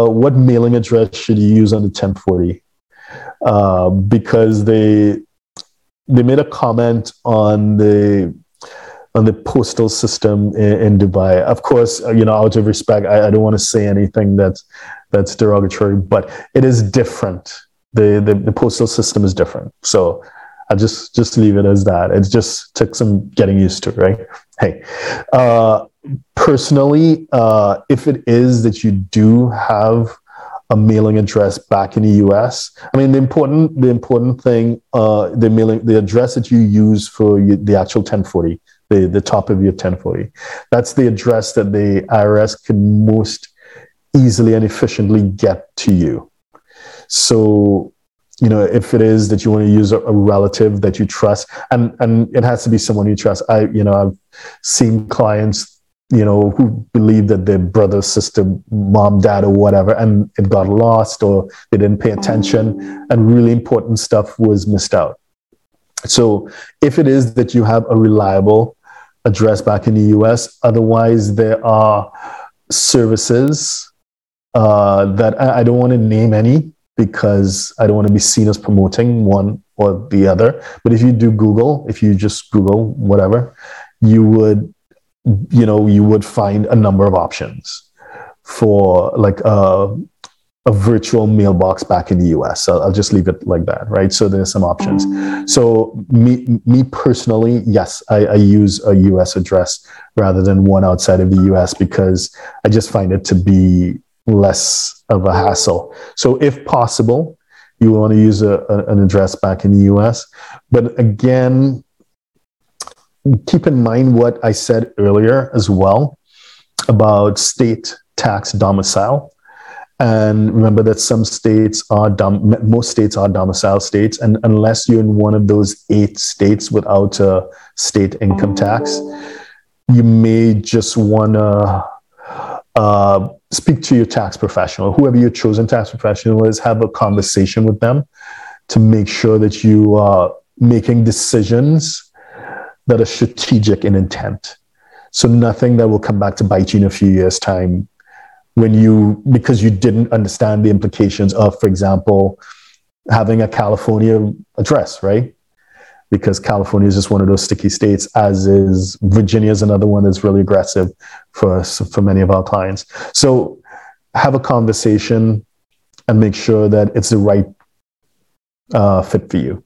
uh, what mailing address should you use on the 1040? Uh, because they they made a comment on the on the postal system in, in Dubai. Of course, uh, you know, out of respect, I, I don't want to say anything that's that's derogatory, but it is different. The, the the postal system is different. So I'll just just leave it as that. It just took some getting used to, right? Hey, uh, personally, uh, if it is that you do have a mailing address back in the U.S., I mean the important the important thing, uh, the mailing the address that you use for the actual 1040, the the top of your 1040, that's the address that the IRS can most easily and efficiently get to you. So you know if it is that you want to use a, a, relative that you trust and and it has to be someone you trust. I you know i've seen clients you know who believe that their brother sister mom dad or whatever and it got lost or they didn't pay attention and really important stuff was missed out. So if it is that you have a reliable address back in the us otherwise there are services uh, that I, I don't want to name any because I don't want to be seen as promoting one or the other. But if you do Google, if you just Google whatever, you would, you know, you would find a number of options for like a, a virtual mailbox back in the US. I'll, I'll just leave it like that, right? So there's some options. So me, me personally, yes, I, I use a US address rather than one outside of the US because I just find it to be less of a hassle. So, if possible, you want to use a, a, an address back in the US. But again, keep in mind what I said earlier as well about state tax domicile. And remember that some states are, dom- most states are domicile states. And unless you're in one of those eight states without a state income tax, you may just want to uh, speak to your tax professional, whoever your chosen tax professional is, have a conversation with them to make sure that you are making decisions that are strategic in intent. So nothing that will come back to bite you in a few years' time when you, because you didn't understand the implications of, for example, having a California address, right? Because California is just one of those sticky states, as is Virginia is another one that's really aggressive for us, for many of our clients. So have a conversation and make sure that it's the right uh, fit for you.